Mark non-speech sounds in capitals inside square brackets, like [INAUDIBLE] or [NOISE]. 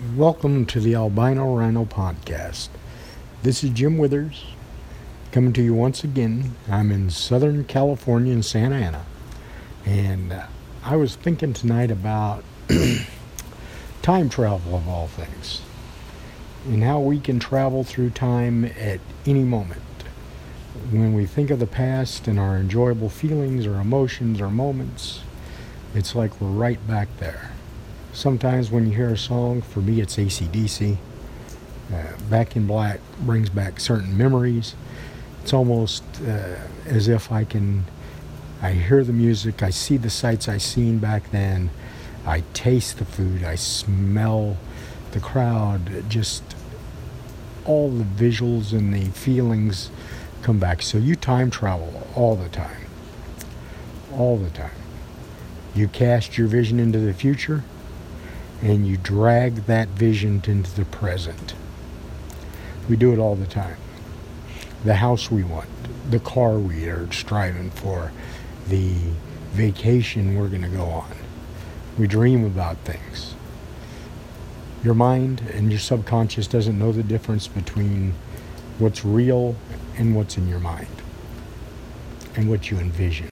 Welcome to the Albino Rhino Podcast. This is Jim Withers coming to you once again. I'm in Southern California in Santa Ana. And uh, I was thinking tonight about [CLEARS THROAT] time travel of all things and how we can travel through time at any moment. When we think of the past and our enjoyable feelings or emotions or moments, it's like we're right back there. Sometimes when you hear a song, for me it's ACDC, uh, Back in Black brings back certain memories. It's almost uh, as if I can, I hear the music, I see the sights I seen back then, I taste the food, I smell the crowd, just all the visuals and the feelings come back. So you time travel all the time. All the time. You cast your vision into the future and you drag that vision into the present. We do it all the time. The house we want, the car we are striving for, the vacation we're going to go on. We dream about things. Your mind and your subconscious doesn't know the difference between what's real and what's in your mind and what you envision.